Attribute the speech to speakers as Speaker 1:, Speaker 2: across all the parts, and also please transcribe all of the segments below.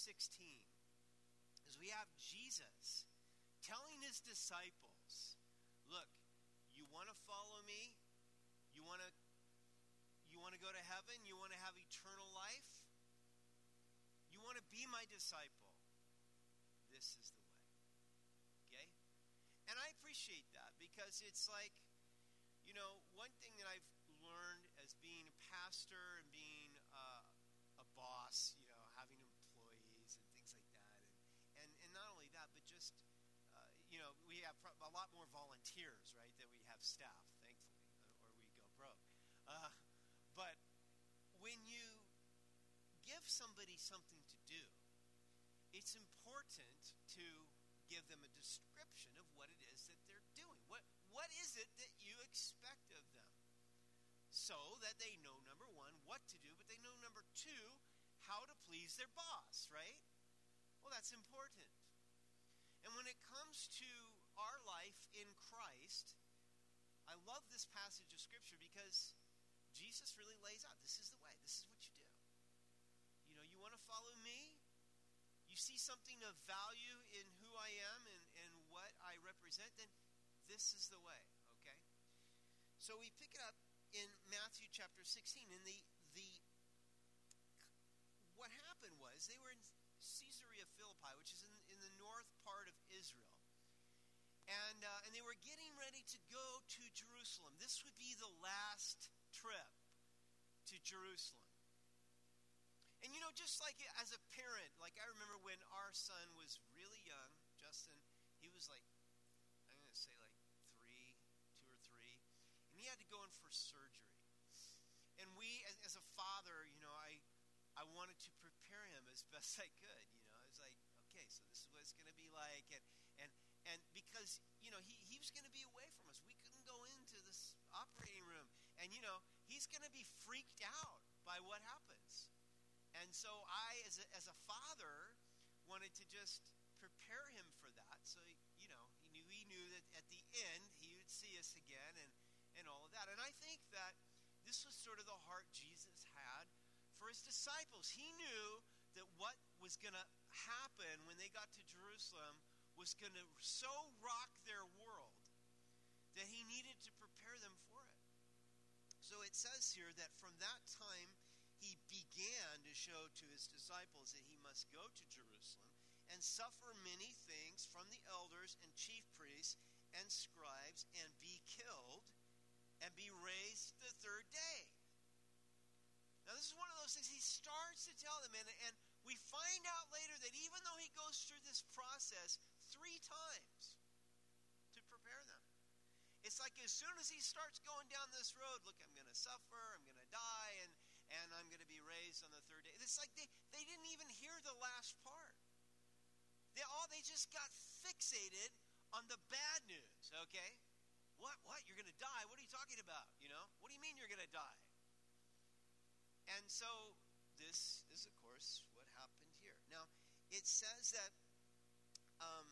Speaker 1: 16 is we have Jesus telling his disciples, look, you want to follow me? You want to you want to go to heaven? You want to have eternal life? You want to be my disciple? This is the way. Okay? And I appreciate that because it's like you know, one thing that I've learned as being a pastor and being uh, a boss, volunteers, right, That we have staff, thankfully, or we go broke. Uh, but when you give somebody something to do, it's important to give them a description of what it is that they're doing. What what is it that you expect of them? So that they know number one what to do, but they know number two how to please their boss, right? Well, that's important. And when it comes to our life in Christ, I love this passage of Scripture because Jesus really lays out this is the way, this is what you do. You know, you want to follow me? You see something of value in who I am and, and what I represent, then this is the way, okay? So we pick it up in Matthew chapter 16, and the, the what happened was they were in Caesarea Philippi, which is in, in the north part of Israel. And, uh, and they were getting ready to go to Jerusalem. This would be the last trip to Jerusalem. And you know, just like as a parent, like I remember when our son was really young, Justin, he was like, I'm going to say like three, two or three, and he had to go in for surgery. And we, as, as a father, you know, I, I wanted to prepare him as best I could. You know, I was like, okay, so this is what it's going to be like, and because you know he he was going to be away from us, we couldn't go into this operating room, and you know he's going to be freaked out by what happens, and so I, as a, as a father, wanted to just prepare him for that. So you know he knew he knew that at the end he would see us again, and and all of that, and I think that this was sort of the heart Jesus had for his disciples. He knew that what was going to happen when they got to Jerusalem was going to so rock their world that he needed to prepare them for it. So it says here that from that time he began to show to his disciples that he must go to Jerusalem and suffer many things from the elders and chief priests and scribes and be killed and be raised the third day. Now, this is one of those things he starts to tell them, and, and we find out later that even though he goes through this process three times to prepare them, it's like as soon as he starts going down this road, look, I'm going to suffer, I'm going to die, and, and I'm going to be raised on the third day. It's like they, they didn't even hear the last part. They all they just got fixated on the bad news, okay? What what? You're gonna die? What are you talking about? You know? What do you mean you're gonna die? And so this is, of course, it says that, um,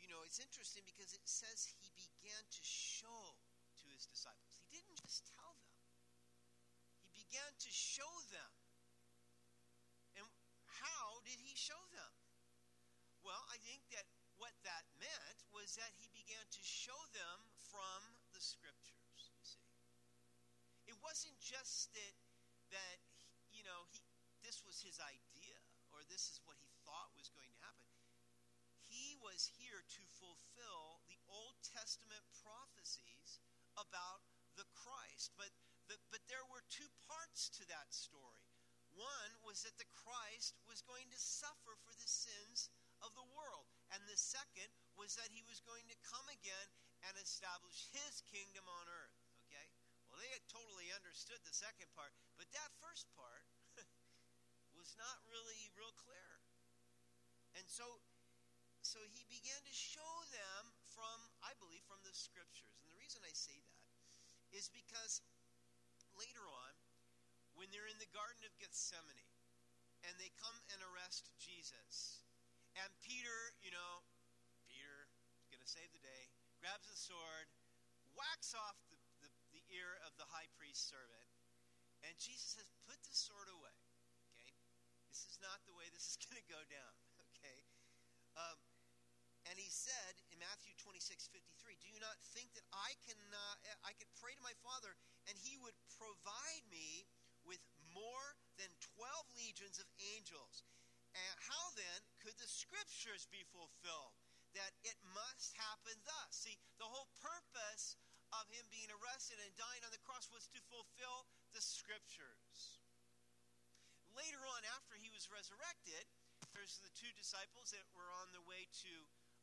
Speaker 1: you know, it's interesting because it says he began to show to his disciples. He didn't just tell them, he began to show them. And how did he show them? Well, I think that what that meant was that he began to show them from the scriptures, you see. it wasn't just that that you know he was his idea or this is what he thought was going to happen. He was here to fulfill the Old Testament prophecies about the Christ. But the, but there were two parts to that story. One was that the Christ was going to suffer for the sins of the world. And the second was that he was going to come again and establish his kingdom on earth. Okay? Well, they totally understood the second part, but that first part was not really real clear. And so so he began to show them from I believe from the scriptures. And the reason I say that is because later on when they're in the garden of Gethsemane and they come and arrest Jesus and Peter, you know, Peter going to save the day, grabs a sword, whacks off the ear of the high priest's servant. And Jesus says, Put the sword away. Is not the way this is going to go down, okay? Um, and he said in Matthew 26, 53, Do you not think that I can I could pray to my Father and he would provide me with more than 12 legions of angels? And how then could the scriptures be fulfilled? That it must happen thus. See, the whole purpose of him being arrested and dying on the cross was to fulfill the scriptures. Later on, after he was resurrected, there's the two disciples that were on the way to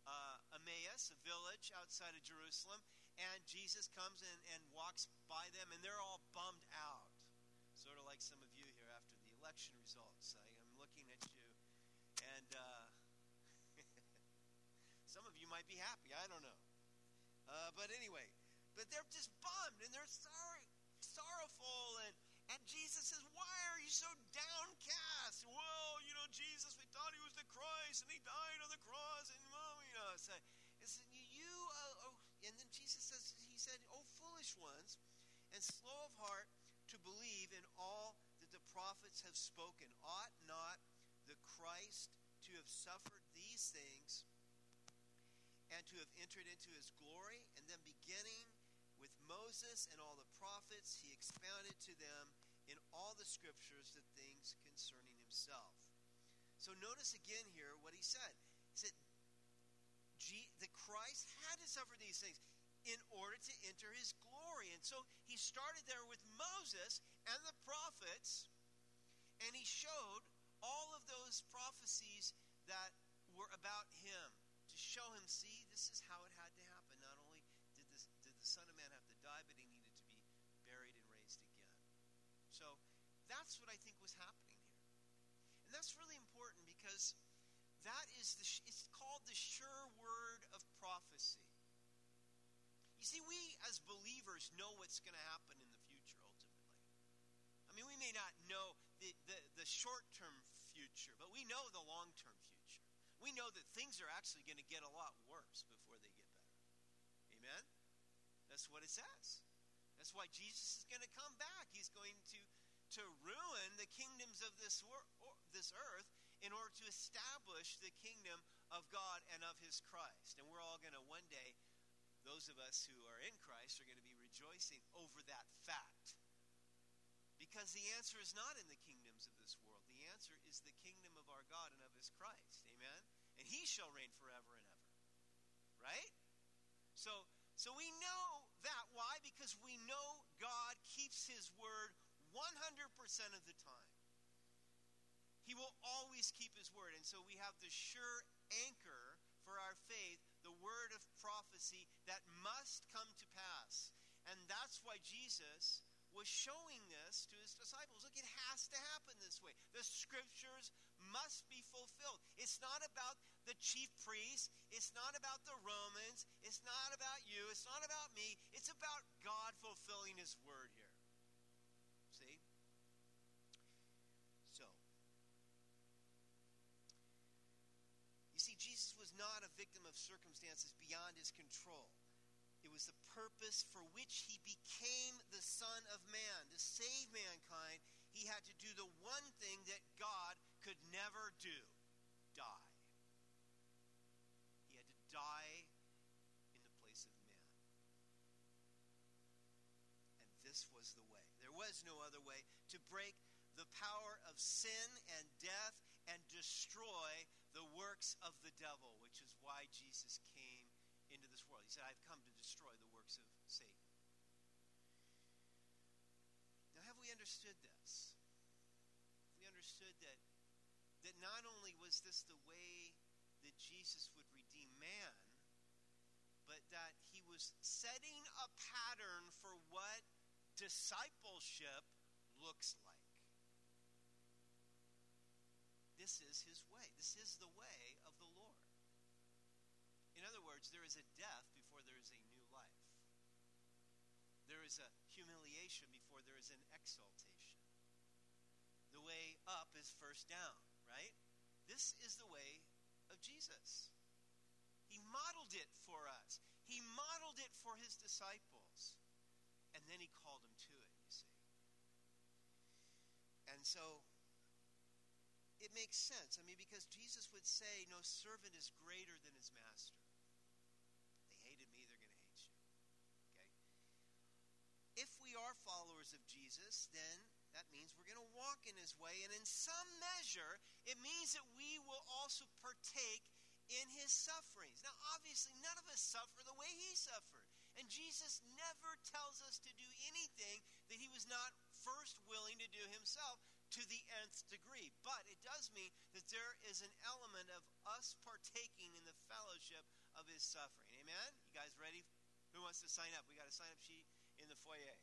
Speaker 1: uh, Emmaus, a village outside of Jerusalem, and Jesus comes and, and walks by them, and they're all bummed out. Sort of like some of you here after the election results. I, am looking at you, and uh, some of you might be happy. I don't know. Uh, but anyway, but they're just bummed and they're sorry, sorrowful, and and Jesus says, "Why so downcast?" Well, you know, Jesus, we thought he was the Christ, and he died on the cross, and well, you know, so, it's, you, uh, oh, and then Jesus says, he said, "Oh, foolish ones, and slow of heart to believe in all that the prophets have spoken. Ought not the Christ to have suffered these things?" and to have entered into his glory. And then beginning with Moses and all the prophets, he expounded to them all the scriptures the things concerning himself. So notice again here what he said. He said, the Christ had to suffer these things in order to enter his glory. And so he started there with Moses and the prophets, and he showed all of those prophecies that were about him to show him, see, this is how it had to happen. Not only did, this, did the Son of Man have to die, but he needed to be buried and raised again. So that's what I think was happening here. And that's really important because that is the, it's called the sure word of prophecy. You see, we as believers know what's going to happen in the future ultimately. I mean, we may not know the, the, the short term future, but we know the long term future. we know that things are actually going to get a lot worse before they get better. Amen? That's what it says. That's why Jesus is going to come back. He's going to, to ruin the kingdoms of this, this earth in order to establish the kingdom of God and of his Christ. And we're all going to one day, those of us who are in Christ, are going to be rejoicing over that fact. Because the answer is not in the kingdoms of this world. The answer is the kingdom of our God and of his Christ. Amen? And he shall reign forever and ever. Right? So so we know of the time. He will always keep his word. And so we have the sure anchor for our faith, the word of prophecy that must come to pass. And that's why Jesus was showing this to his disciples. Look, it has to happen this way. The scriptures must be fulfilled. It's not about the chief priests, it's not about the Romans, it's not about you, it's not about me. It's about God fulfilling his word here. See? So, you see, Jesus was not a victim of circumstances beyond his control. It was the purpose for which he became the Son of Man. To save mankind, he had to do the one thing that God could never do die. He had to die in the place of man. And this was the way. There was no other way to break the power of sin and death and destroy the works of the devil, which is why Jesus came into this world. He said, I've come to destroy the works of Satan. Now, have we understood this? We understood that, that not only was this the way that Jesus would redeem man, but that he was setting a pattern for what discipleship looks like. This is his way. This is the way of the Lord. In other words, there is a death before there is a new life. There is a humiliation before there is an exaltation. The way up is first down, right? This is the way of Jesus. He modeled it for us. He modeled it for his disciples. And then he called them to it, you see. And so it makes sense. I mean, because Jesus would say, No servant is greater than his master. They hated me, they're going to hate you. Okay? If we are followers of Jesus, then that means we're going to walk in his way. And in some measure, it means that we will also partake in his sufferings. Now, obviously, none of us suffer the way he suffered. And Jesus never tells us to do anything that he was not first willing to do himself to the nth degree. But it does mean that there is an element of us partaking in the fellowship of his suffering. Amen? You guys ready? Who wants to sign up? We got a sign up sheet in the foyer.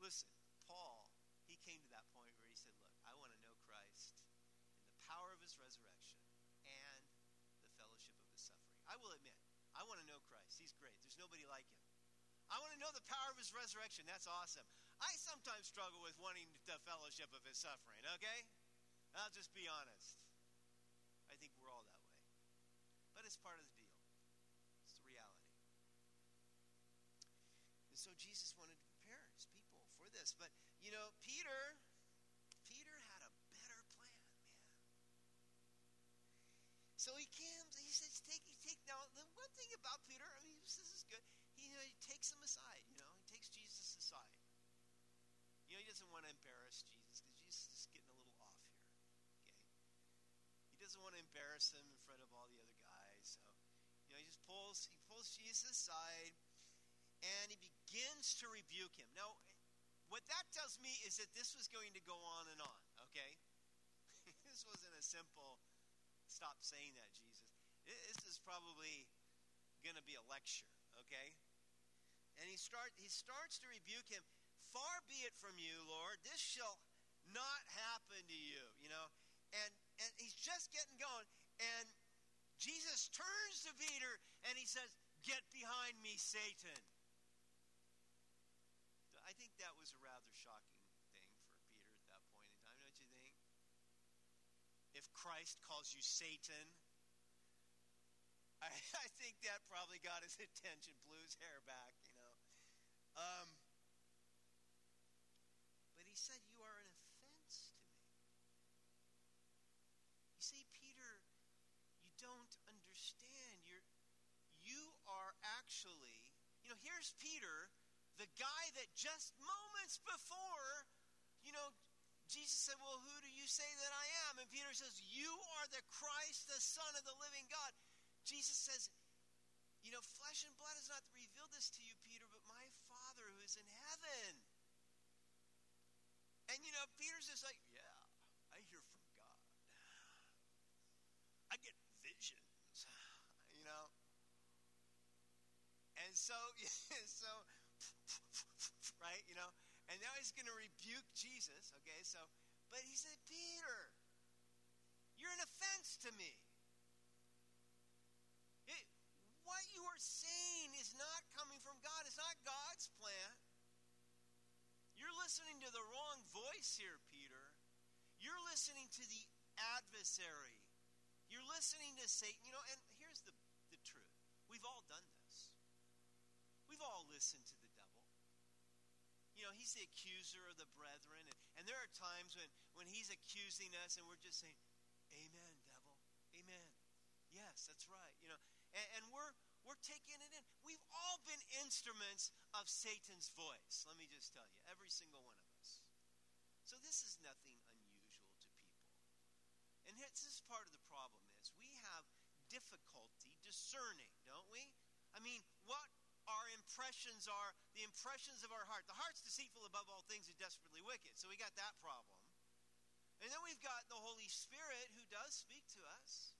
Speaker 1: Listen, Paul, he came to that point where he said, Look, I want to know Christ in the power of his resurrection and the fellowship of his suffering. I will admit, I want to know Christ. He's great. There's nobody like him. I want to know the power of his resurrection. That's awesome. I sometimes struggle with wanting the fellowship of his suffering, okay? I'll just be honest. I think we're all that way. But it's part of the deal, it's the reality. And so Jesus wanted to prepare his people for this. But, you know, Peter. Peter had a better plan, man. So he comes, he says, take, take, now, the one thing about Peter, I mean, this is good you know, he takes him aside, you know, he takes Jesus aside. You know, he doesn't want to embarrass Jesus because Jesus is getting a little off here. Okay? He doesn't want to embarrass him in front of all the other guys. So, you know, he just pulls he pulls Jesus aside and he begins to rebuke him. Now, what that tells me is that this was going to go on and on, okay? this wasn't a simple stop saying that, Jesus. This is probably going to be a lecture, okay? and he start he starts to rebuke him far be it from you lord this shall not happen to you you know and and he's just getting going and jesus turns to peter and he says get behind me satan i think that was a rather shocking thing for peter at that point in time don't you think if christ calls you satan I, I think that probably got his attention, blew his hair back, you know. Um, but he said, You are an offense to me. You see, Peter, you don't understand. You're, you are actually, you know, here's Peter, the guy that just moments before, you know, Jesus said, Well, who do you say that I am? And Peter says, You are the Christ, the Son of the living God. Jesus says, You know, flesh and blood has not revealed this to you, Peter, but my Father who is in heaven. And you know, Peter's just like, yeah, I hear from God. I get visions, you know. And so, so, right, you know. And now he's going to rebuke Jesus, okay? So, but he said, Peter, you're an offense to me. It, what you are saying is not coming from God. It's not God's plan. You're listening to the wrong voice here, Peter. You're listening to the adversary. You're listening to Satan. You know, and here's the, the truth. We've all done this. We've all listened to know, he's the accuser of the brethren. And, and there are times when, when he's accusing us and we're just saying, Amen, devil. Amen. Yes, that's right. You know, and, and we're we're taking it in. We've all been instruments of Satan's voice. Let me just tell you, every single one of us. So this is nothing unusual to people. And this is part of the problem is we have difficulty discerning, don't we? I mean, impressions are, the impressions of our heart. The heart's deceitful above all things and desperately wicked. So we got that problem. And then we've got the Holy Spirit who does speak to us.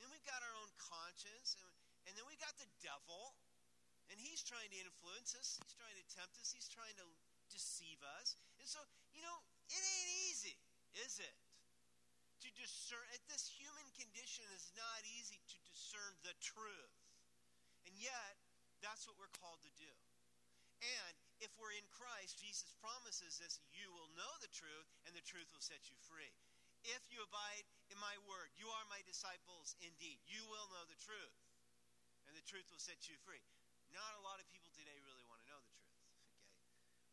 Speaker 1: And we've got our own conscience, and, and then we've got the devil, and he's trying to influence us. He's trying to tempt us. He's trying to deceive us. And so, you know, it ain't easy, is it? To discern, this human condition is not easy to discern the truth. And yet, that's what we're called to do. And if we're in Christ, Jesus promises us you will know the truth, and the truth will set you free. If you abide in my word, you are my disciples indeed. You will know the truth, and the truth will set you free. Not a lot of people today really want to know the truth, okay?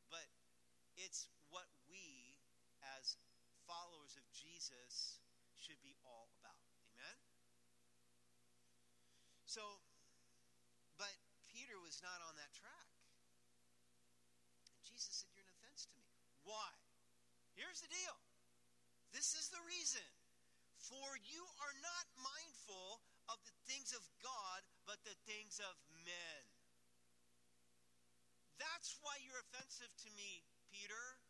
Speaker 1: But it's what we as followers of Jesus should be all about. Amen? So, Peter was not on that track. And Jesus said, You're an offense to me. Why? Here's the deal. This is the reason. For you are not mindful of the things of God, but the things of men. That's why you're offensive to me, Peter.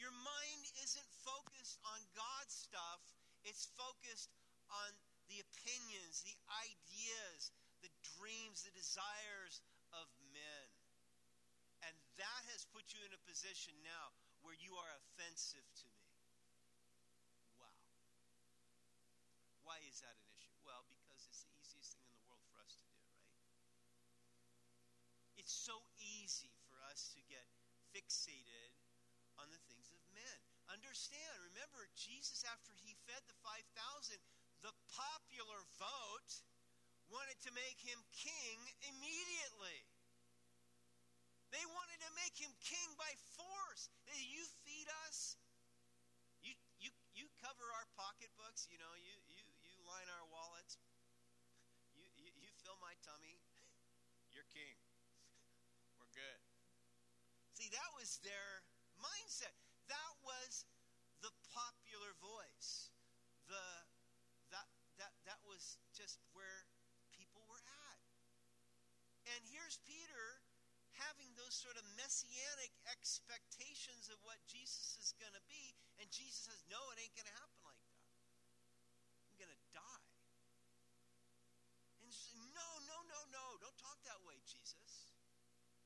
Speaker 1: Your mind isn't focused on God's stuff, it's focused on the opinions, the ideas, dreams, the desires of men. And that has put you in a position now where you are offensive to me. Wow. Why is that an issue? Well, because it's the easiest thing in the world for us to do, right? It's so easy for us to get fixated on the things of men. Understand, remember, Jesus, after he fed the 5,000, the popular vote wanted to make him king immediately. They wanted to make him king by force. You feed us. You, you, you cover our pocketbooks. You know, you, you, you line our wallets. You, you, you fill my tummy. You're king. We're good. See, that was their mindset. Here's Peter having those sort of messianic expectations of what Jesus is going to be, and Jesus says, No, it ain't going to happen like that. I'm going to die. And says, No, no, no, no, don't talk that way, Jesus.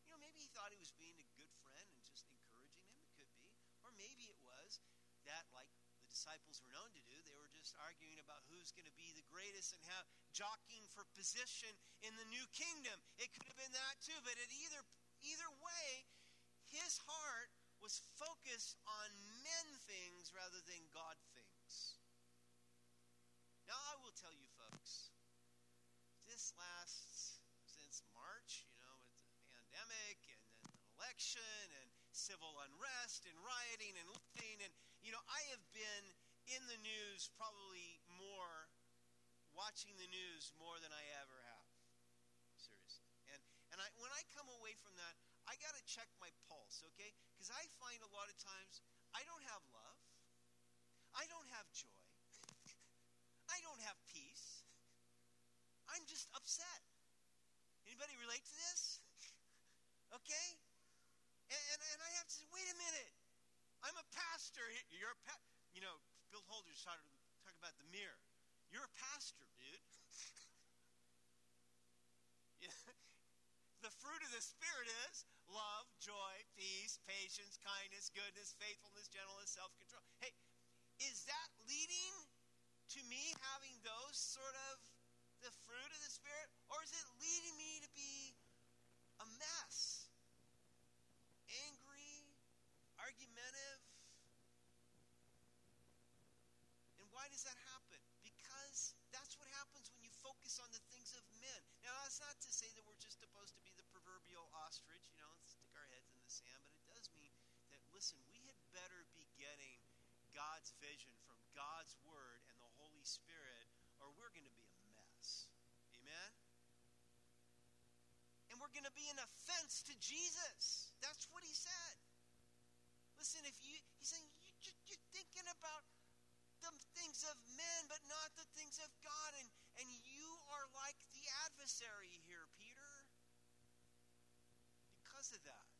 Speaker 1: You know, maybe he thought he was being a good friend and just encouraging him. It could be. Or maybe it was that, like the disciples were known to do, they were just arguing about who's going to be the greatest and how jockeying for position in the new kingdom. It could have been that too, but at either Either way, his heart was focused on men things rather than God things. Now, I will tell you, folks, this lasts since March, you know, with the pandemic and then an election and civil unrest and rioting and looting. And, you know, I have been in the news probably more, watching the news more than I ever have. Seriously. And, and I, when I come away from that, I got to check my pulse, okay? Because I find a lot of times I don't have love, I don't have joy, I don't have peace. I'm just upset. Anybody relate to this? Okay? And, and, and I have to say, wait a minute. I'm a pastor. You're a pa- you know, Bill Holder's talking talk about the mirror. You're a pastor, dude. the fruit of the Spirit is love, joy, peace, patience, kindness, goodness, faithfulness, gentleness, self control. Hey, is that leading to me having those sort of the fruit of the Spirit? Or is it leading me to be a mess? Angry, argumentative? And why does that happen? Because that's what happens when you focus on the things of men. Now, that's not to say that we're just supposed to be the proverbial ostrich, you know, stick our heads in the sand, but it does mean that, listen, we had better be getting God's vision from God's Word and the Holy Spirit, or we're going to be a mess. Amen? And we're going to be an offense to Jesus. That's what he said. Listen, if you, he's saying, you, you're thinking about the things of men, but not the things of God. And, and you are like the adversary here, Peter because of that.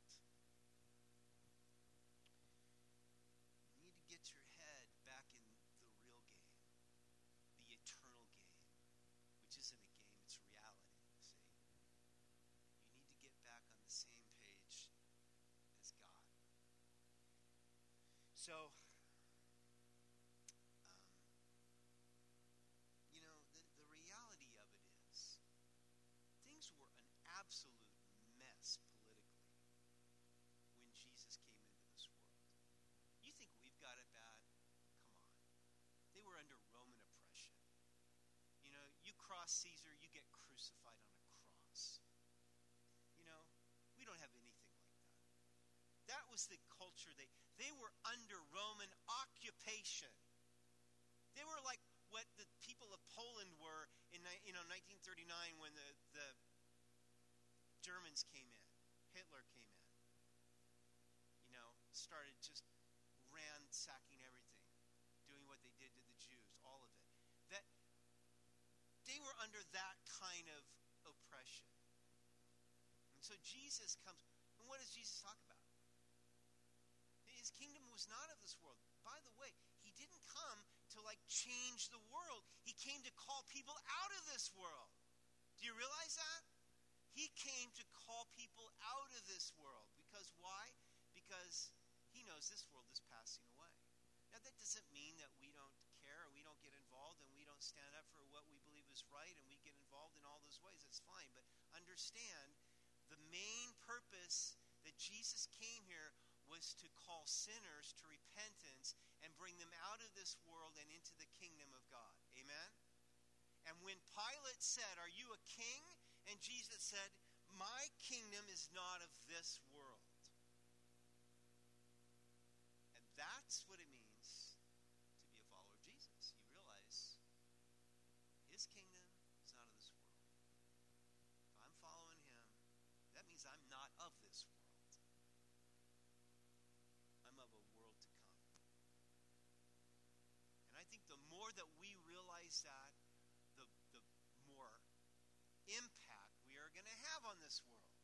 Speaker 1: You need to get your head back in the real game, the eternal game, which isn't a game, it's reality, see? You need to get back on the same page as God. So, um, you know, the, the reality of it is things were an absolute mess politically when Jesus came into this world. You think we've got it bad? Come on. They were under Roman oppression. You know, you cross Caesar, you get crucified on a cross. You know, we don't have anything like that. That was the culture they they were under Roman occupation. they were like what the people of Poland were in you know 1939 when the, the Germans came in, Hitler came in. You know, started just ransacking everything, doing what they did to the Jews, all of it. That they were under that kind of oppression. And so Jesus comes, and what does Jesus talk about? Was not of this world. By the way, he didn't come to like change the world. He came to call people out of this world. Do you realize that? He came to call people out of this world. Because why? Because he knows this world is passing away. Now, that doesn't mean that we don't care or we don't get involved and we don't stand up for what we believe is right and we get involved in all those ways. That's fine. But understand the main purpose that Jesus came here was to call sinners to repentance and bring them out of this world and into the kingdom of God. Amen? And when Pilate said, Are you a king? And Jesus said, My kingdom is not of this world. And that's what it means to be a follower of Jesus. You realize his kingdom is not of this world. If I'm following him, that means I'm not of this world. think the more that we realize that, the, the more impact we are going to have on this world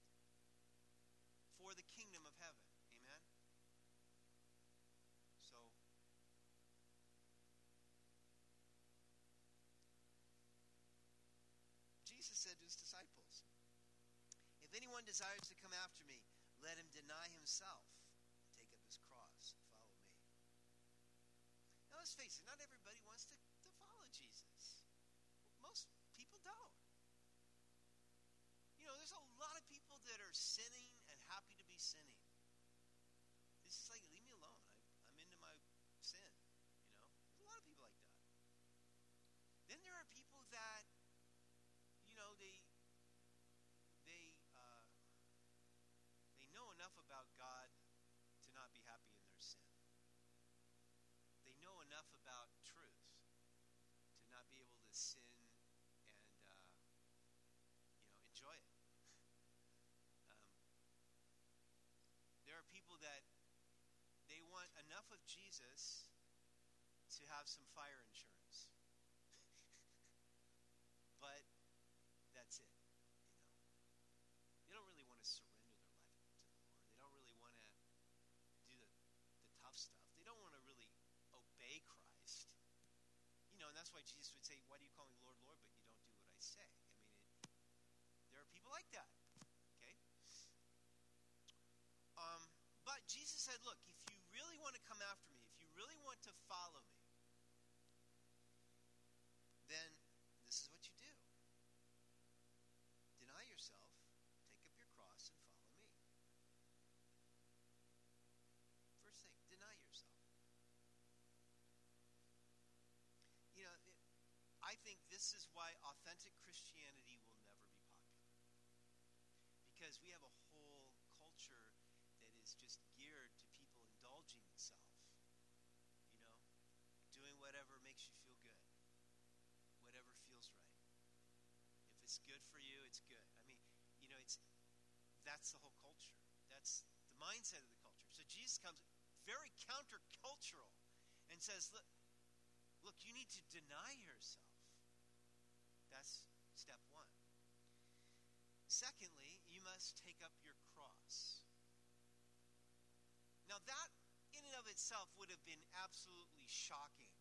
Speaker 1: for the kingdom of heaven. Amen? So, Jesus said to his disciples, If anyone desires to come after me, let him deny himself take up his cross, follow me. Now let's face it, not everybody wants to, to follow Jesus. Most people don't. You know, there's a lot of people that are sinning and happy to be sinning. This is like, leave me alone. I, I'm into my sin. You know, there's a lot of people like that. Then there are people that, you know, they they uh, they know enough about God to not be happy in their sin They know enough about truth to not be able to sin and uh, you know enjoy it. um, there are people that they want enough of Jesus to have some fire insurance, but that's it. You know, they don't really want to surrender their life to the Lord. They don't really want to do the, the tough stuff. They don't want to really obey Christ. You know, and that's why Jesus would say, Why do you call me Lord, Lord, but you don't do what I say? I mean, it, there are people like that. Okay? Um, but Jesus said, Look, if want to come after me, if you really want to follow me, then this is what you do deny yourself, take up your cross, and follow me. First thing, deny yourself. You know, it, I think this is why authentic Christianity will never be popular. Because we have a whole culture that is just geared to people indulging self. You know, doing whatever makes you feel good, whatever feels right. If good for you, it's good. I mean, you know, it's that's the whole culture. That's the mindset of the culture. So Jesus comes very countercultural and says, look, look, you need to deny yourself. That's step one. Secondly, you must take up your cross. Now, that in and of itself would have been absolutely shocking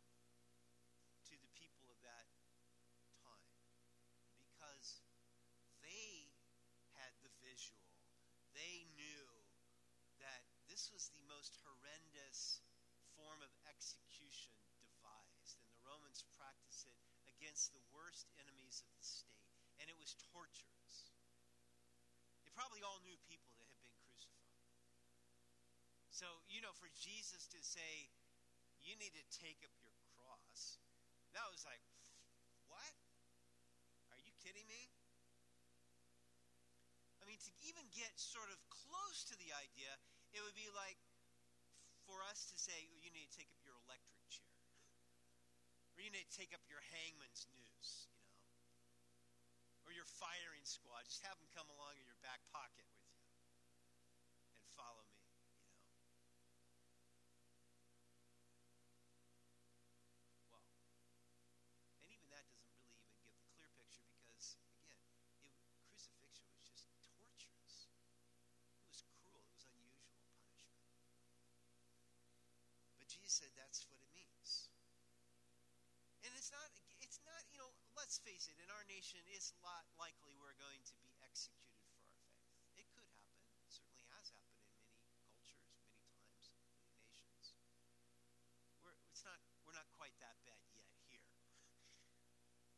Speaker 1: form of execution devised, and the Romans practiced it against the worst enemies of the state, and it was torturous. They probably all knew people that had been crucified. So, you know, for Jesus to say, you need to take up your cross, that was like, what? Are you kidding me? I mean, to even get sort of close to the idea, it would be like for us to say, you need to take up your electric chair Or you need to take up your hangman's noose, you know. Or your firing squad. Just have them come along in your back pocket with you and follow Jesus said that's what it means. And it's not, it's not, you know, let's face it, in our nation, it's lot likely we're going to be executed for our faith. It could happen. It certainly has happened in many cultures, many times, many nations. We're, it's not, we're not quite that bad yet here.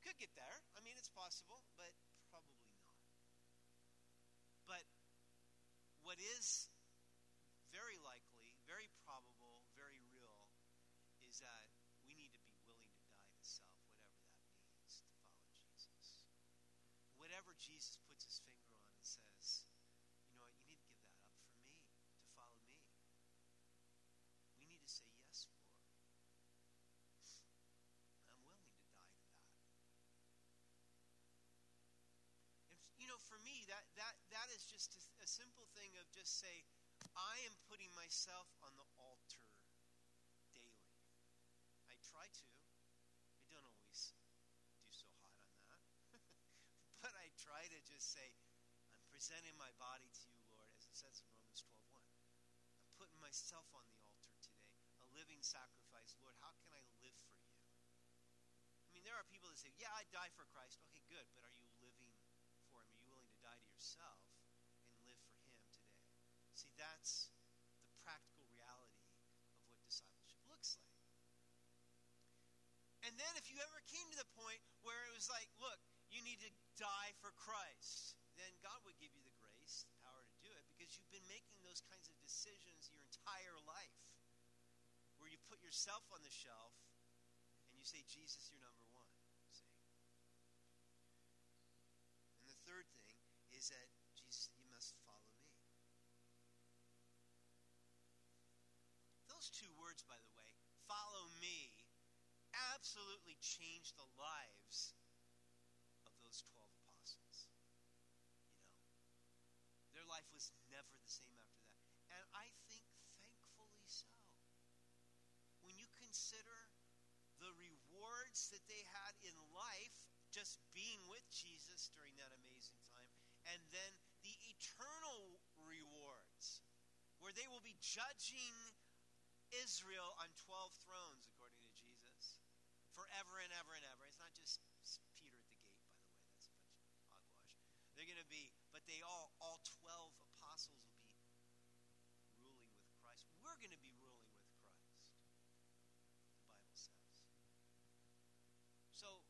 Speaker 1: could get there. I mean, it's possible, but probably not. But what is very likely, very probable, very real, is that we need to be willing to die to self, whatever that means, to follow Jesus. Whatever Jesus puts his finger on and says, you know what, you need to give that up for me, to follow me. We need to say, yes, Lord. I'm willing to die to that. And, you know, for me, that, that, that is just a, a simple thing of just say, I am putting myself on the altar try to. I don't always do so hot on that. but I try to just say, I'm presenting my body to you, Lord, as it says in Romans 12.1. I'm putting myself on the altar today, a living sacrifice. Lord, how can I live for you? I mean, there are people that say, yeah, I die for Christ. Okay, good, but are you living for him? Are you willing to die to yourself and live for him today? See, that's the practical reality of what discipleship looks like. And then if you ever came to the point where it was like, look, you need to die for Christ, then God would give you the grace, the power to do it, because you've been making those kinds of decisions your entire life, where you put yourself on the shelf and you say, Jesus, you're number one. See? And the third thing is that Jesus, you must follow me. Those two words, by the way, follow me, absolutely changed the lives of those 12 apostles. You know, their life was never the same after that. And I think thankfully so. When you consider the rewards that they had in life just being with Jesus during that amazing time, and then the eternal rewards where they will be judging Israel on 12 thrones, forever and ever and ever. It's not just Peter at the gate, by the way. That's a bunch of hogwash. They're going to be, but they all, all 12 apostles will be ruling with Christ. We're going to be ruling with Christ, the Bible says. So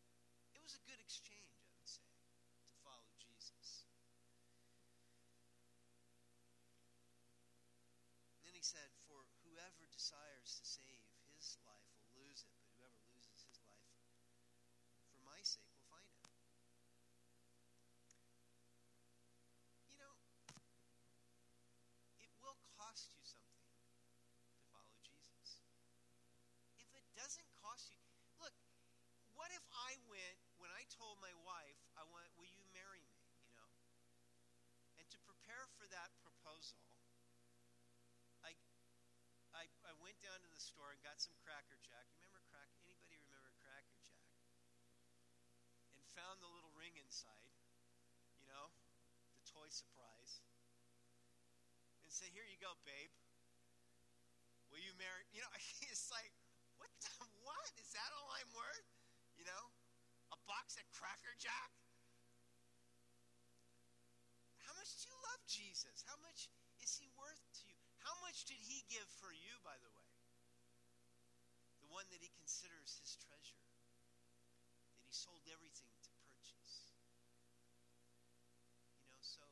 Speaker 1: it was a good exchange, I would say, to follow Jesus. And then he said, For whoever desires to save his life will lose it, but whoever loses his life for my sake will find it. You know, it will cost you something to follow Jesus. If it doesn't cost you, look, what if I went when I told my wife, I want, will you marry me? You know, and to prepare for that proposal, I, I, I went down to the store and got some Cracker Jack. Remember crack? Anybody remember Cracker Jack? And found the little ring inside, you know, the toy surprise, and say, "Here you go, babe. Will you marry?" You know, it's like, what? The, what is that? All I'm worth? You know, a box of Cracker Jack. How much do you love Jesus? How much is he worth to you? How much did he give for you, by the way? One that he considers his treasure, that he sold everything to purchase. You know, so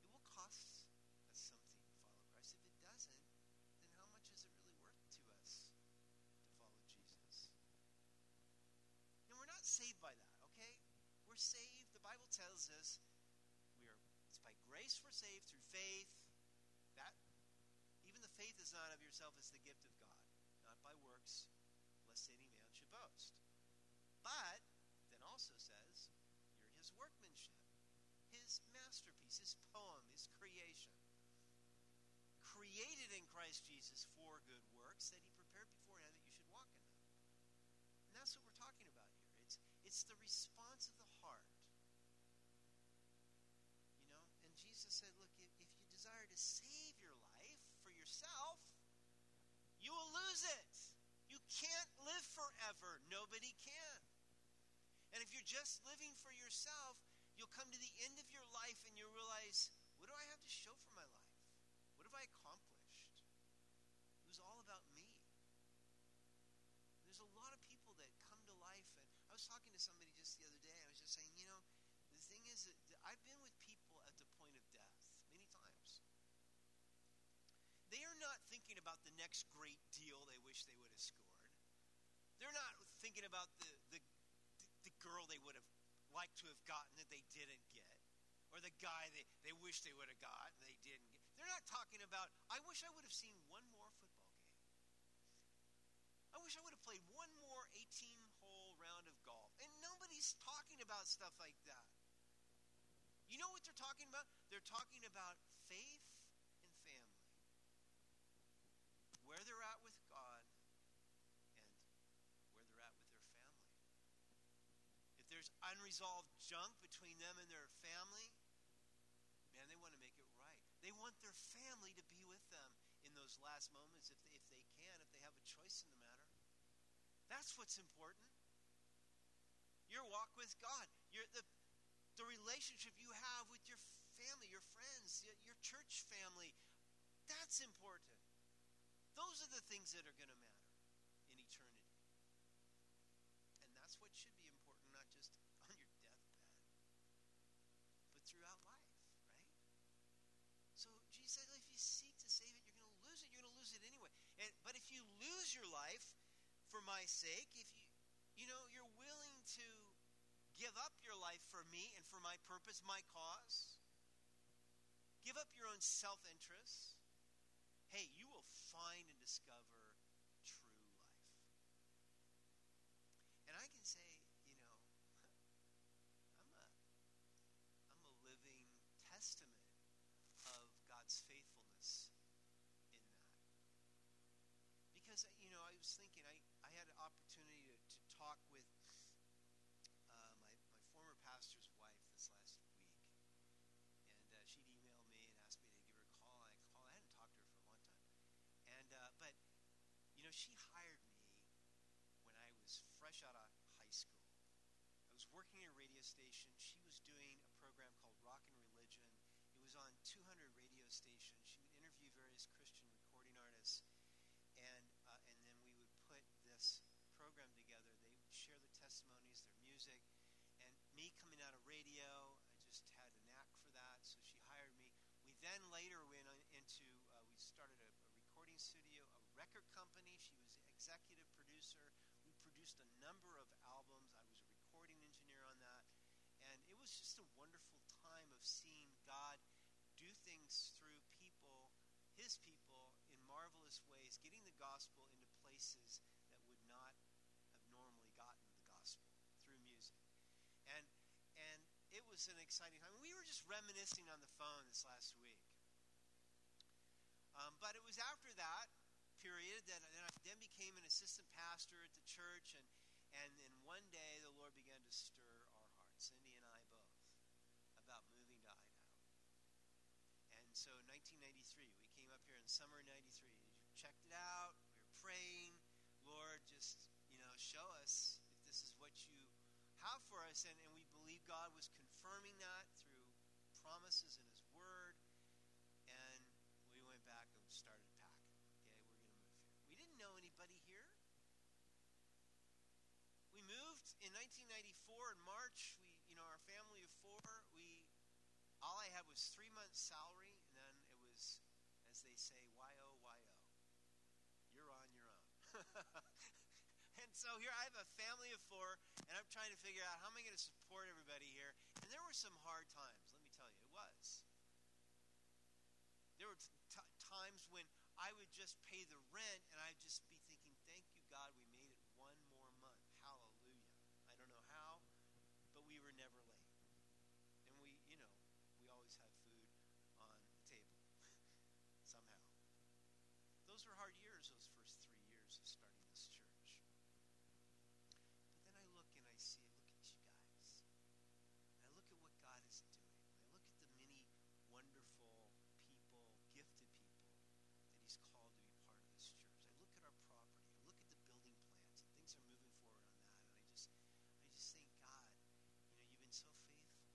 Speaker 1: it will cost us something to follow Christ. If it doesn't, then how much is it really worth to us to follow Jesus? And we're not saved by that, okay? We're saved, the Bible tells us we are it's by grace we're saved through faith. That even the faith is not of yourself, it's the gift of God, not lest any man should boast. But then also says, you're his workmanship, his masterpiece, his poem, his creation. Created in Christ Jesus for good works that he prepared beforehand that you should walk in them. And that's what we're talking about here. It's it's the response of the heart. You know, and Jesus said, look, if, if you desire to save your life for yourself, you will lose it. You can't live forever. Nobody can. And if you're just living for yourself, you'll come to the end of your life and you'll realize, what do I have to show for my life? What have I accomplished? It was all about me. There's a lot of people that come to life, and I was talking to somebody just the other day. I was just saying, you know, the thing is that I've been with people at the point of death many times. They are not thinking about the next great deal they wish they would have scored. They're not thinking about the, girl they would have liked to have gotten that they didn't get, or the guy they, they wish they would have got and they didn't get. They're not talking about, I wish I would have seen one more football game. I wish I would have played one more 18 hole round of golf. And nobody's talking about stuff like that. You know what they're talking about? They're talking about faith and family. Where they're at with God and where they're at with their family. If there's unresolved junk between them and their family, man, they want to make it right. They want their family to be with them in those last moments if they, if they can, if they have a choice in the matter. That's what's important. Your walk with God, your, the, the relationship you have with your family, your friends, your church family, that's important. Those are the things that are going to matter in eternity. And that's what should be important, not just on your deathbed, but throughout life, right? So Jesus said, if you seek to save it, you're going to lose it. You're going to lose it anyway. And, but if you lose your life for my sake, if you, you know, you're willing to give up your life for me and for my purpose, my cause, give up your own self interest, hey, you will find and discover true life. And I can say, you know, I'm a I'm a living testament of God's faithfulness in that. Because you know, I was thinking I, I had an opportunity to, to talk with uh, my, my former pastor's wife this last week. And uh, she'd emailed me and asked me to give her a call. I called. I hadn't talked to her for a long time. And uh, but you know, she hired me when I was fresh out of high school. I was working at a radio station. She was doing a program called Rock and Religion. It was on 200 radio stations. She would interview various Christian recording artists, and uh, and then we would put this program together. They would share their testimonies, their music, and me coming out of radio, I just had a knack for that. So she hired me. We then later went into uh, we started a, a recording studio, record company. She was executive producer. We produced a number of albums. I was a recording engineer on that. And it was just a wonderful time of seeing God do things through people, his people, in marvelous ways, getting the gospel into places that would not have normally gotten the gospel through music. And and it was an exciting time. We were just reminiscing on the phone this last week. Um, but it was after that period that then I then became an assistant pastor at the church, and and then one day the Lord began to stir our hearts, Cindy and I both, about moving to Idaho. And so in 1993, we came up here in summer '93. Checked it out. We were praying, Lord, just you know, show us if this is what you have for us, and, and we believe God was confirming that through promises in His Word. And we went back and started packing. Okay, we're going to move here. We didn't know anybody here. We moved in 1994 in March. We, you know, our family of four. We, all I had was three months' salary, and then it was, as they say, yo yo. You're on your own. and so here I have a family of four, and I'm trying to figure out how am I going to support everybody here. And there were some hard times. Let me tell you, it was. There were t- t- times when I would just pay the rent, and I'd just be thinking, "Thank you, God, we made it one those were hard years, those first three years of starting this church. But then I look and I see, look at you guys. I look at what God is doing. I look at the many wonderful people, gifted people that He's called to be part of this church. I look at our property. I look at the building plans, and things are moving forward on that. And I just, I just think, God, you know, you've been so faithful.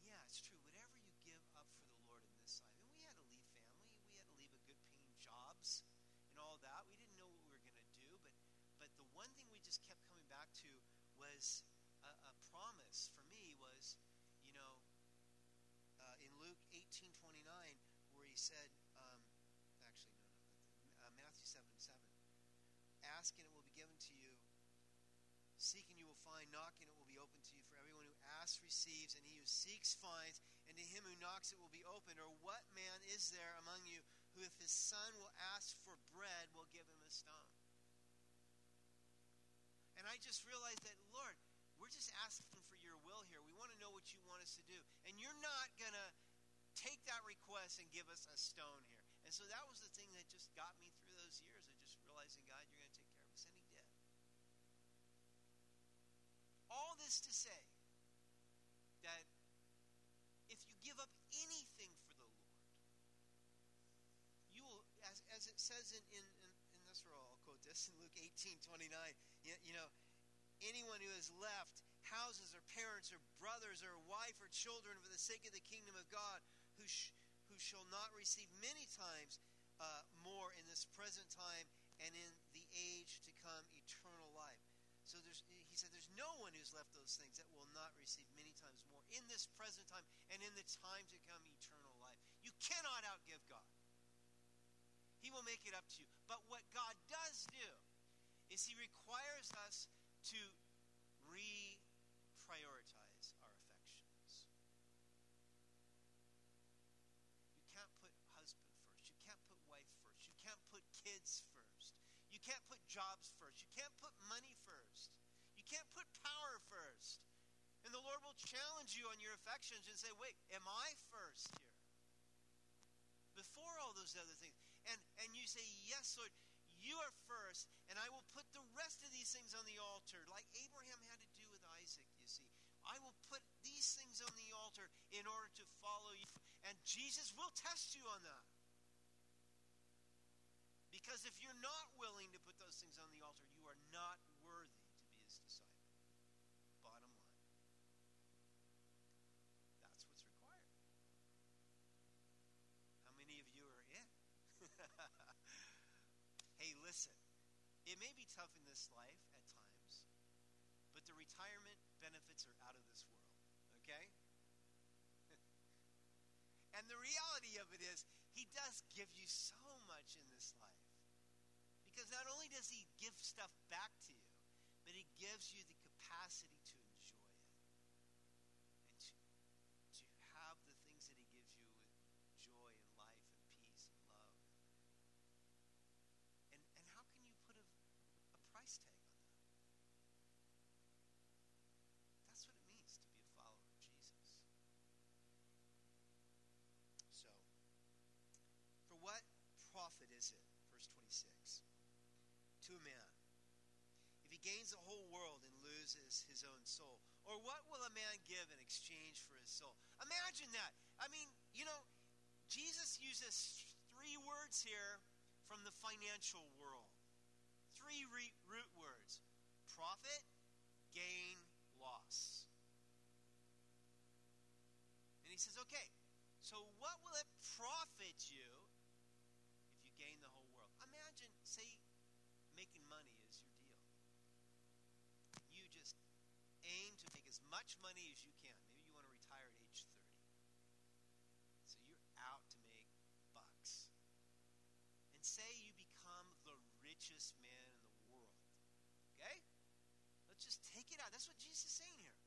Speaker 1: And yeah, it's true. Whatever you give up for the Lord in this side, and we had to leave family, we had to leave a good paying jobs and all that. We didn't know what we were going to do, but but the one thing we just kept coming back to was a, a promise for me was, you know, uh, in Luke eighteen twenty nine, where he said, um, actually no no, uh, Matthew seven seven, ask and it will be given to you. Seek and you will find. Knock and it will be open to you. For everyone who asks receives, and he who seeks finds. And to him who knocks it will be opened. Or what man is there among you who, if his son will ask for bread, will give him a stone? And I just realized that, Lord, we're just asking for your will here. We want to know what you want us to do. And you're not going to take that request and give us a stone here. And so that was the thing that just got me through those years of just realizing, God, you're going to take care of us. And he did. All this to say that if you give up anything for the Lord, you will, as, as it says in, in, in, in this, or I'll quote this in Luke 18 29, you, you know, anyone who has left houses or parents or brothers or wife or children for the sake of the kingdom of God, who, sh- who shall not receive many times uh, more in this present time and in the age to come eternal life. So there's, he said, there's no one who's left those things that will not receive many times more in this present time and in the time to come eternal life. You cannot outgive God. He will make it up to you. But what God does do is He requires us to reprioritize our affections. You can't put husband first. You can't put wife first. You can't put kids first. You can't put jobs first. You can't put money first. You can't put power first. And the Lord will challenge you on your affections and say, wait, am I first here? Before all those other things. And, and you say, yes, Lord, you are first, and I will put the rest of these things on the altar, like Abraham had to do with Isaac, you see. I will put these things on the altar in order to follow you. And Jesus will test you on that. Because if you're not willing to put those things on the altar, you are not worthy to be his disciple. Bottom line. That's what's required. How many of you are in? hey, listen. It may be tough in this life at times, but the retirement benefits are out of this world. Okay? and the reality of it is, he does give you so much in this life. Because not only does he give stuff back to you, but he gives you the capacity to enjoy it. And to, to have the things that he gives you with joy and life and peace and love. And, and how can you put a, a price tag on that? That's what it means to be a follower of Jesus. So, for what profit Verse 26 to a man if he gains the whole world and loses his own soul? Or what will a man give in exchange for his soul? Imagine that. I mean, you know, Jesus uses three words here from the financial world. Three re- root words profit, gain, loss. And he says, okay, so what will it profit you gain the whole world? Imagine, say, making money is your deal. You just aim to make as much money as you can. Maybe you want to retire at age 30. So you're out to make bucks. And say you become the richest man in the world. Okay? Let's just take it out. That's what Jesus is saying here.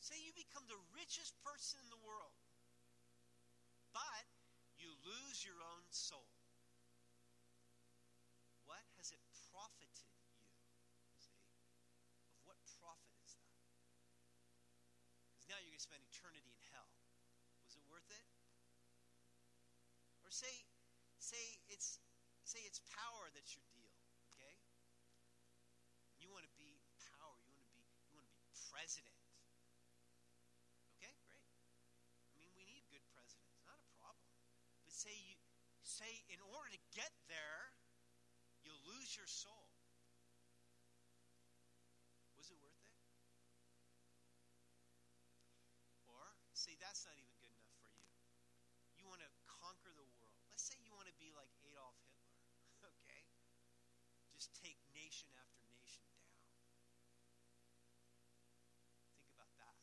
Speaker 1: Say you become the richest person in the world. But you lose your own soul To spend eternity in hell. Was it worth it? Or say, say it's say it's power that's your deal, okay? You want to be power. You want to be you want to be president. Okay, great. I mean, we need good presidents, not a problem. But say you say in order to get there, you'll lose your soul. Was it worth it? Or say that's not even good enough for you. You want to conquer the world. Let's say you want to be like Adolf Hitler. Okay? Just take nation after nation down. Think about that.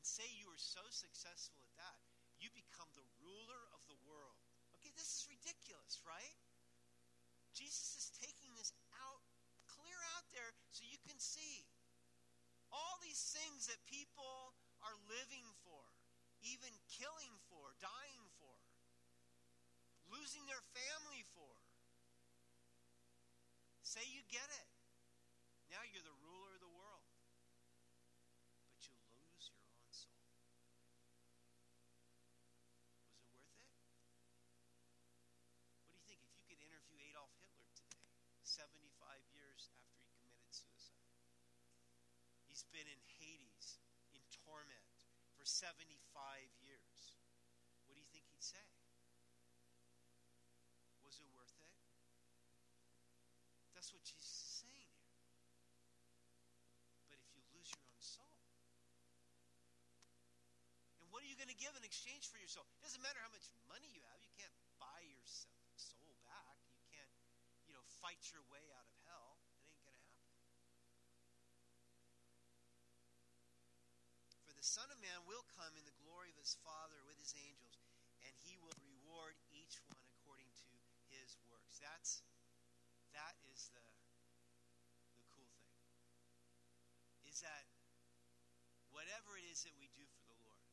Speaker 1: And say you are so successful at that, you become the ruler of the world. Okay, this is ridiculous, right? Jesus is taking this out, clear out there so you can see all these things that people are living for, even killing for, dying for, losing their family for. Say you get it. Now you're the ruler of the world. But you lose your own soul. Was it worth it? What do you think if you could interview Adolf Hitler today, 75 years after he committed suicide? He's been in in torment, for 75 years. What do you think he'd say? Was it worth it? That's what Jesus is saying here. But if you lose your own soul, and what are you going to give in exchange for your soul? It doesn't matter how much money you have. You can't buy your soul back. You can't, you know, fight your way out of hell. It ain't going to happen. For the Son of Man will come in the glory of his Father with his angels, and he will reward each one according to his works. That's that is the the cool thing. Is that whatever it is that we do for the Lord.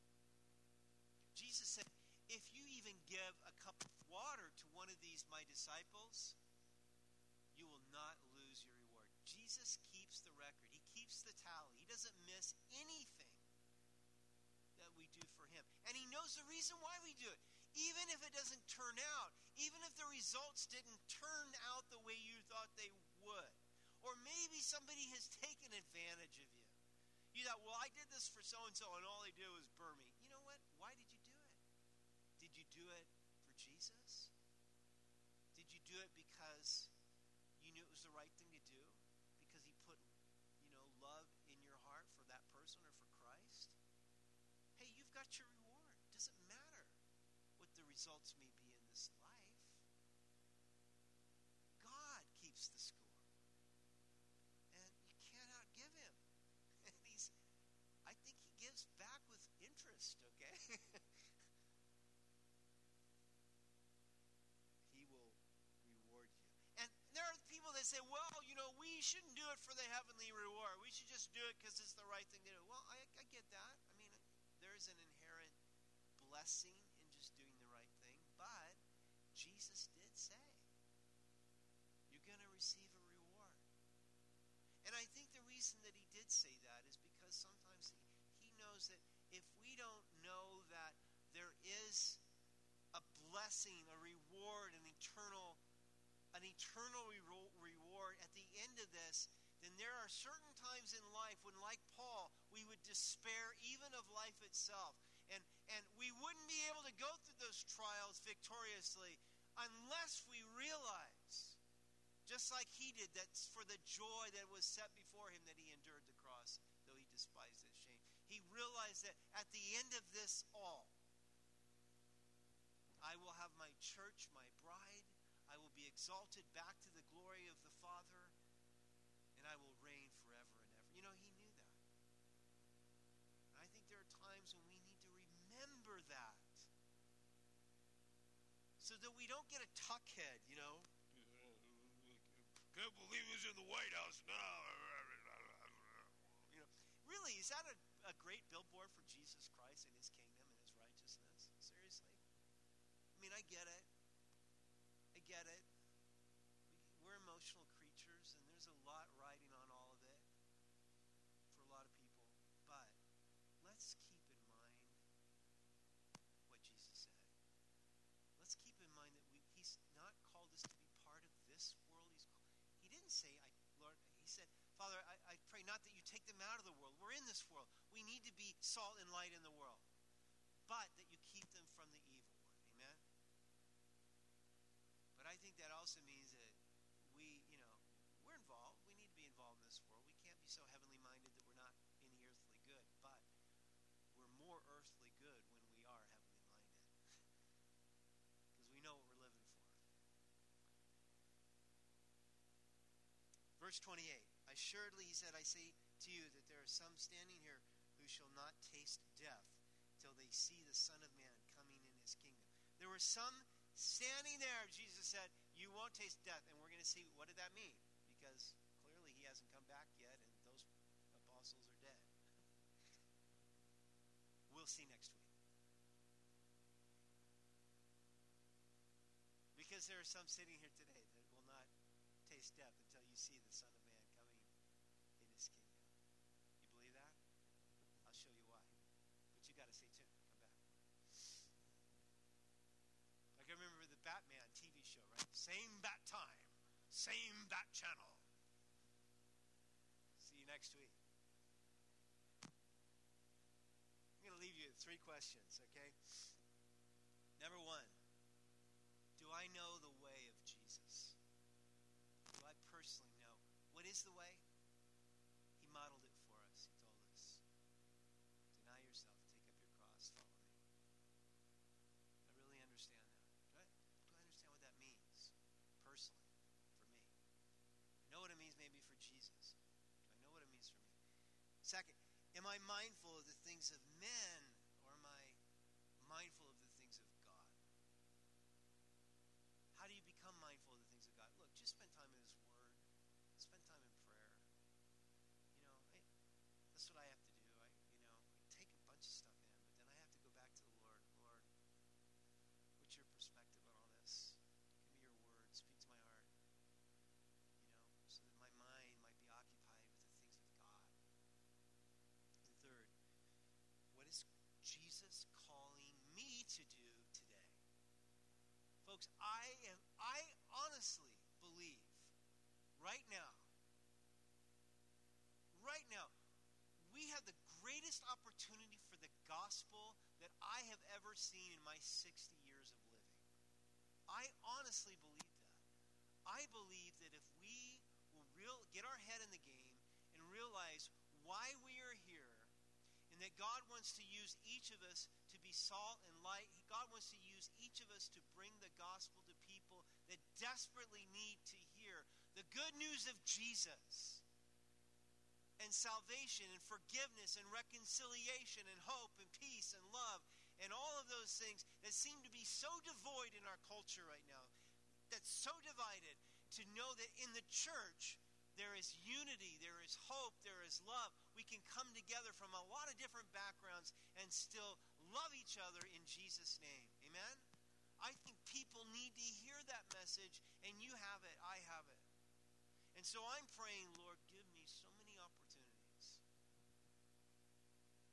Speaker 1: Jesus said, if you even give a cup of water to one of these my disciples, you will not lose your reward. Jesus keeps the record. He keeps the tally. He doesn't miss anything that we do for him. And he knows the reason why we do it. Even if it doesn't turn out, even if the results didn't turn out the way you thought they would. Or maybe somebody has taken advantage of you. You thought, well, I did this for so and so, and all they did was burn me. You know what? Why did you do it? Did you do it for Jesus? Did you do it because you knew it was the right thing to do? Because he put, you know, love in your heart for that person or for Christ? Hey, you've got your reward. It doesn't matter what the results may be in this life. God keeps the score. And you cannot give him. And he's I think he gives back with interest, okay? he will reward you. And there are people that say, well, you know, we shouldn't do it for the heavenly reward. We should just do it because it's the right thing to do. Well, I, I get that. I mean, there's an inherent blessing reason that he did say that is because sometimes he, he knows that if we don't know that there is a blessing, a reward, an eternal an eternal re- reward at the end of this, then there are certain times in life when, like Paul, we would despair even of life itself. And, and we wouldn't be able to go through those trials victoriously unless we realize, just like he did, that for the joy that was set before him that he endured the cross, though he despised its shame. He realized that at the end of this all, I will have my church, my bride, I will be exalted back to the glory of the Father, and I will reign forever and ever. You know, he knew that. And I think there are times when we need to remember that. So that we don't get a tuck head, you know.
Speaker 2: Can't believe he's in the White House now.
Speaker 1: You know, really, is that a, a great billboard for Jesus Christ and his kingdom and his righteousness? Seriously? I mean, I get it. I get it. We, we're emotional creatures, and there's a lot riding on all of it for a lot of people. But let's keep in mind what Jesus said. Let's keep in mind that we, He's not called us say, I, Lord, he said, Father, I, I pray not that you take them out of the world. We're in this world. We need to be salt and light in the world, but that you keep them from the evil one. Amen? But I think that also means that we, you know, we're involved. We need to be involved in this world. We can't be so heavenly minded that we're not any earthly good, but we're more earthly good when we are heavenly minded. Because we know what we're living for. Verse 28 Assuredly, he said, I say to you that there are some standing here who shall not taste death till they see the Son of Man coming in his kingdom. There were some standing there, Jesus said, You won't taste death. And we're going to see what did that mean? Because clearly he hasn't come back yet, and those apostles are dead. we'll see next week. Because there are some sitting here today that will not taste death see the Son of Man coming in his kingdom. You believe that? I'll show you why. But you got to stay tuned. Come back. Like I remember the Batman TV show, right? Same bat time, same bat channel. See you next week. I'm going to leave you with three questions, okay? Number one Do I know the way of Jesus? Do I personally know? The way? He modeled it for us. He told us Deny yourself, take up your cross, follow me. I really understand that. Do I, do I understand what that means personally for me? I know what it means maybe for Jesus. Do I know what it means for me? Second, am I mindful of the things of men or am I mindful of the things of God? How do you become mindful of the things of God? Look, just spend time in His Word, spend time in prayer. You know, I, that's what I have to do. I, you know, I take a bunch of stuff in, but then I have to go back to the Lord. Lord, what's your perspective on all this? Give me your word. Speak to my heart. You know, so that my mind might be occupied with the things of God. And third, what is Jesus calling me to do today? Folks, I am I honestly believe right now right now we have the greatest opportunity for the gospel that I have ever seen in my 60 years of living. I honestly believe that. I believe that if we will real get our head in the game and realize why we are here and that God wants to use each of us salt and light. God wants to use each of us to bring the gospel to people that desperately need to hear the good news of Jesus and salvation and forgiveness and reconciliation and hope and peace and love and all of those things that seem to be so devoid in our culture right now, that's so divided, to know that in the church there is unity, there is hope, there is love. We can come together from a lot of different backgrounds and still love each other in Jesus' name. Amen? I think people need to hear that message, and you have it, I have it. And so I'm praying, Lord, give me so many opportunities.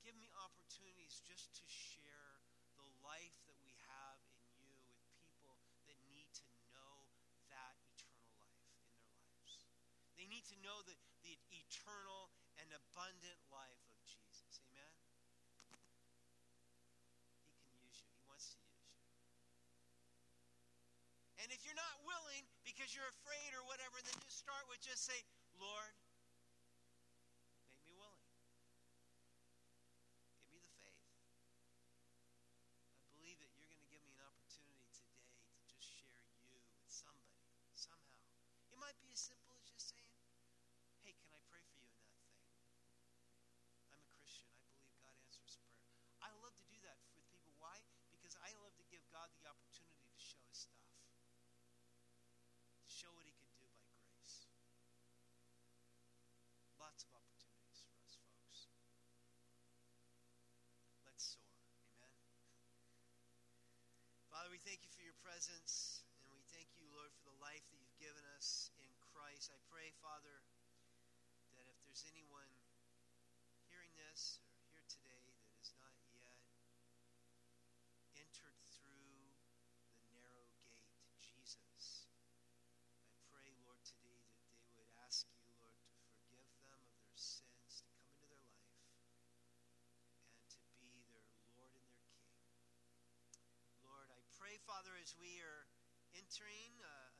Speaker 1: Give me opportunities just to share the life that we have in you with people that need to know that eternal life in their lives. They need to know the, the eternal and abundant life of Jesus. Amen? He can use you, He wants to use you. And if you're not willing because you're afraid or whatever, then just start with just say, Lord, make me willing. Give me the faith. I believe that you're going to give me an opportunity today to just share you with somebody, somehow. It might be as simple as just saying, hey, can I pray for you in that thing? I'm a Christian. I believe God answers prayer. I love to do that with people. Why? Because I love to give God the opportunity to show his stuff to show what he can do by grace. Lots of opportunities for us, folks. Let's soar. Amen. Father, we thank you for your presence, and we thank you, Lord, for the life that you've given us in Christ. I pray, Father, that if there's anyone hearing this Father, as we are entering uh,